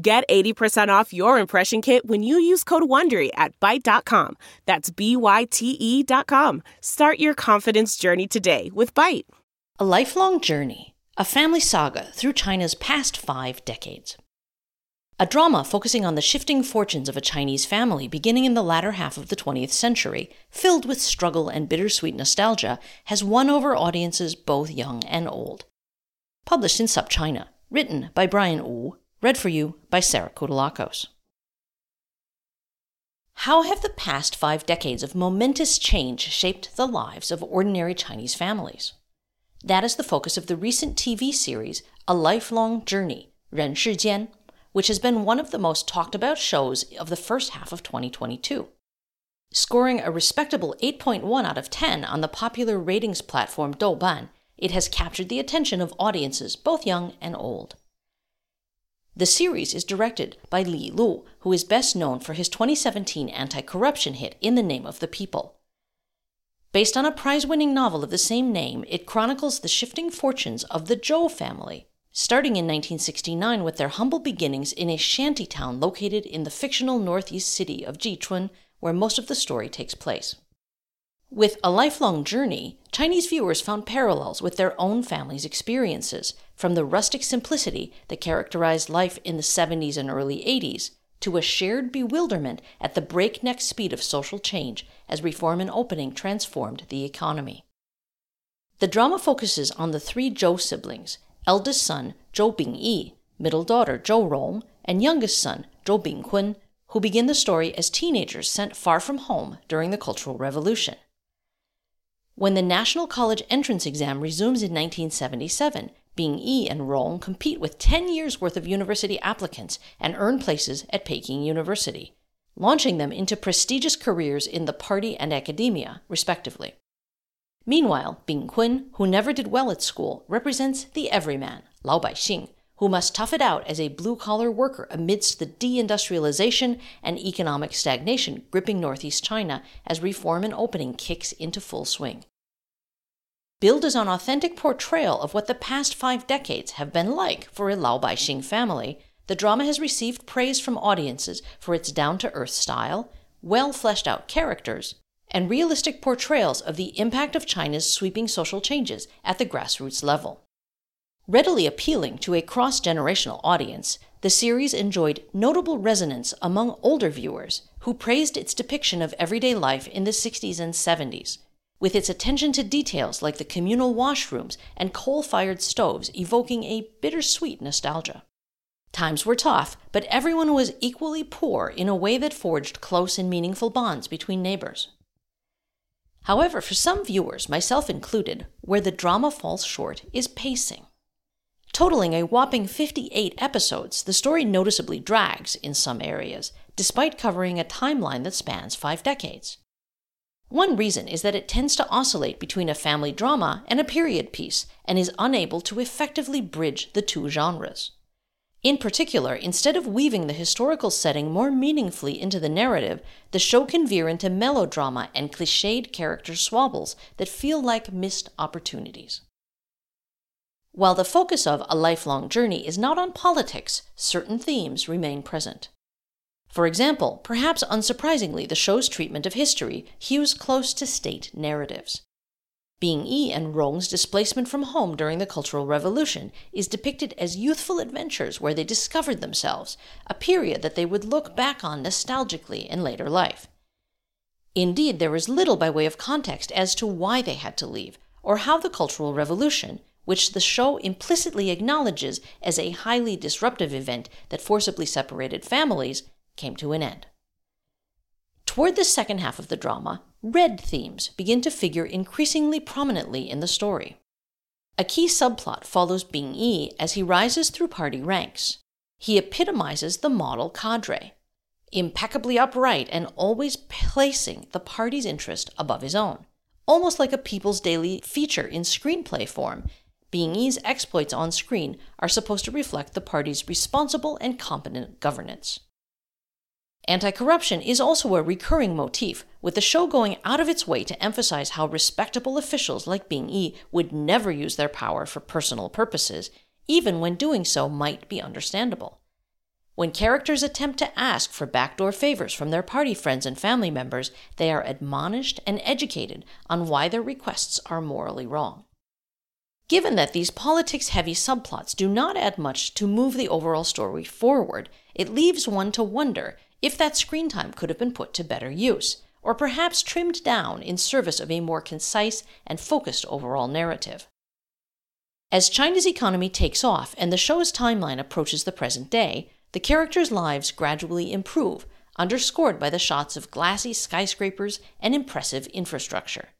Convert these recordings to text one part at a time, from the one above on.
Get 80% off your impression kit when you use code WONDERY at Byte.com. That's B-Y-T-E dot com. Start your confidence journey today with Byte. A lifelong journey, a family saga through China's past five decades. A drama focusing on the shifting fortunes of a Chinese family beginning in the latter half of the 20th century, filled with struggle and bittersweet nostalgia, has won over audiences both young and old. Published in SupChina, written by Brian Wu, Read for you by Sarah Kutulakos. How have the past five decades of momentous change shaped the lives of ordinary Chinese families? That is the focus of the recent TV series A Lifelong Journey, Ren Shijian, which has been one of the most talked about shows of the first half of 2022. Scoring a respectable 8.1 out of 10 on the popular ratings platform Douban, it has captured the attention of audiences both young and old. The series is directed by Li Lu, who is best known for his 2017 anti corruption hit In the Name of the People. Based on a prize winning novel of the same name, it chronicles the shifting fortunes of the Zhou family, starting in 1969 with their humble beginnings in a shanty town located in the fictional northeast city of Jichun, where most of the story takes place. With A Lifelong Journey, Chinese viewers found parallels with their own family's experiences, from the rustic simplicity that characterized life in the 70s and early 80s to a shared bewilderment at the breakneck speed of social change as reform and opening transformed the economy. The drama focuses on the three Zhou siblings eldest son Zhou Bingyi, middle daughter Zhou Rong, and youngest son Zhou Bingkun, who begin the story as teenagers sent far from home during the Cultural Revolution. When the National College entrance exam resumes in 1977, Bingyi and Rong compete with 10 years' worth of university applicants and earn places at Peking University, launching them into prestigious careers in the party and academia, respectively. Meanwhile, Bing Kun, who never did well at school, represents the everyman, Lao Baixing, who must tough it out as a blue collar worker amidst the deindustrialization and economic stagnation gripping northeast China as reform and opening kicks into full swing. Build is an authentic portrayal of what the past five decades have been like for a Lao Baixing family, the drama has received praise from audiences for its down to earth style, well fleshed out characters, and realistic portrayals of the impact of China's sweeping social changes at the grassroots level. Readily appealing to a cross generational audience, the series enjoyed notable resonance among older viewers who praised its depiction of everyday life in the 60s and 70s, with its attention to details like the communal washrooms and coal fired stoves evoking a bittersweet nostalgia. Times were tough, but everyone was equally poor in a way that forged close and meaningful bonds between neighbors. However, for some viewers, myself included, where the drama falls short is pacing. Totaling a whopping 58 episodes, the story noticeably drags in some areas, despite covering a timeline that spans five decades. One reason is that it tends to oscillate between a family drama and a period piece and is unable to effectively bridge the two genres. In particular, instead of weaving the historical setting more meaningfully into the narrative, the show can veer into melodrama and cliched character swabbles that feel like missed opportunities. While the focus of A Lifelong Journey is not on politics, certain themes remain present. For example, perhaps unsurprisingly, the show's treatment of history hews close to state narratives. Bingyi and Rong's displacement from home during the Cultural Revolution is depicted as youthful adventures where they discovered themselves, a period that they would look back on nostalgically in later life. Indeed, there is little by way of context as to why they had to leave, or how the Cultural Revolution, which the show implicitly acknowledges as a highly disruptive event that forcibly separated families, came to an end. Toward the second half of the drama, red themes begin to figure increasingly prominently in the story. A key subplot follows Bing Yi as he rises through party ranks. He epitomizes the model cadre, impeccably upright and always placing the party's interest above his own, almost like a People's Daily feature in screenplay form. Bingyi's exploits on screen are supposed to reflect the party's responsible and competent governance. Anti corruption is also a recurring motif, with the show going out of its way to emphasize how respectable officials like Bing Yi would never use their power for personal purposes, even when doing so might be understandable. When characters attempt to ask for backdoor favors from their party friends and family members, they are admonished and educated on why their requests are morally wrong. Given that these politics heavy subplots do not add much to move the overall story forward, it leaves one to wonder if that screen time could have been put to better use, or perhaps trimmed down in service of a more concise and focused overall narrative. As China's economy takes off and the show's timeline approaches the present day, the characters' lives gradually improve, underscored by the shots of glassy skyscrapers and impressive infrastructure.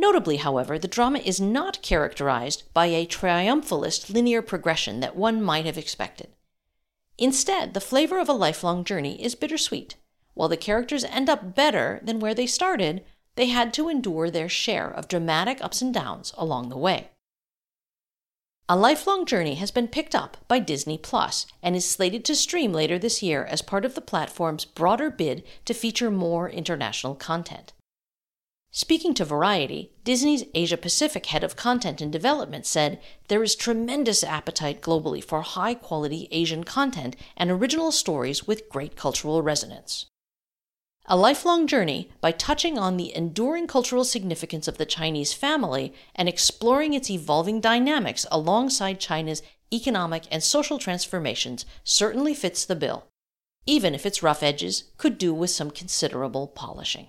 Notably, however, the drama is not characterized by a triumphalist linear progression that one might have expected. Instead, the flavor of a lifelong journey is bittersweet. While the characters end up better than where they started, they had to endure their share of dramatic ups and downs along the way. A Lifelong Journey has been picked up by Disney Plus and is slated to stream later this year as part of the platform's broader bid to feature more international content. Speaking to Variety, Disney's Asia Pacific head of content and development said there is tremendous appetite globally for high quality Asian content and original stories with great cultural resonance. A Lifelong Journey, by touching on the enduring cultural significance of the Chinese family and exploring its evolving dynamics alongside China's economic and social transformations, certainly fits the bill, even if its rough edges could do with some considerable polishing.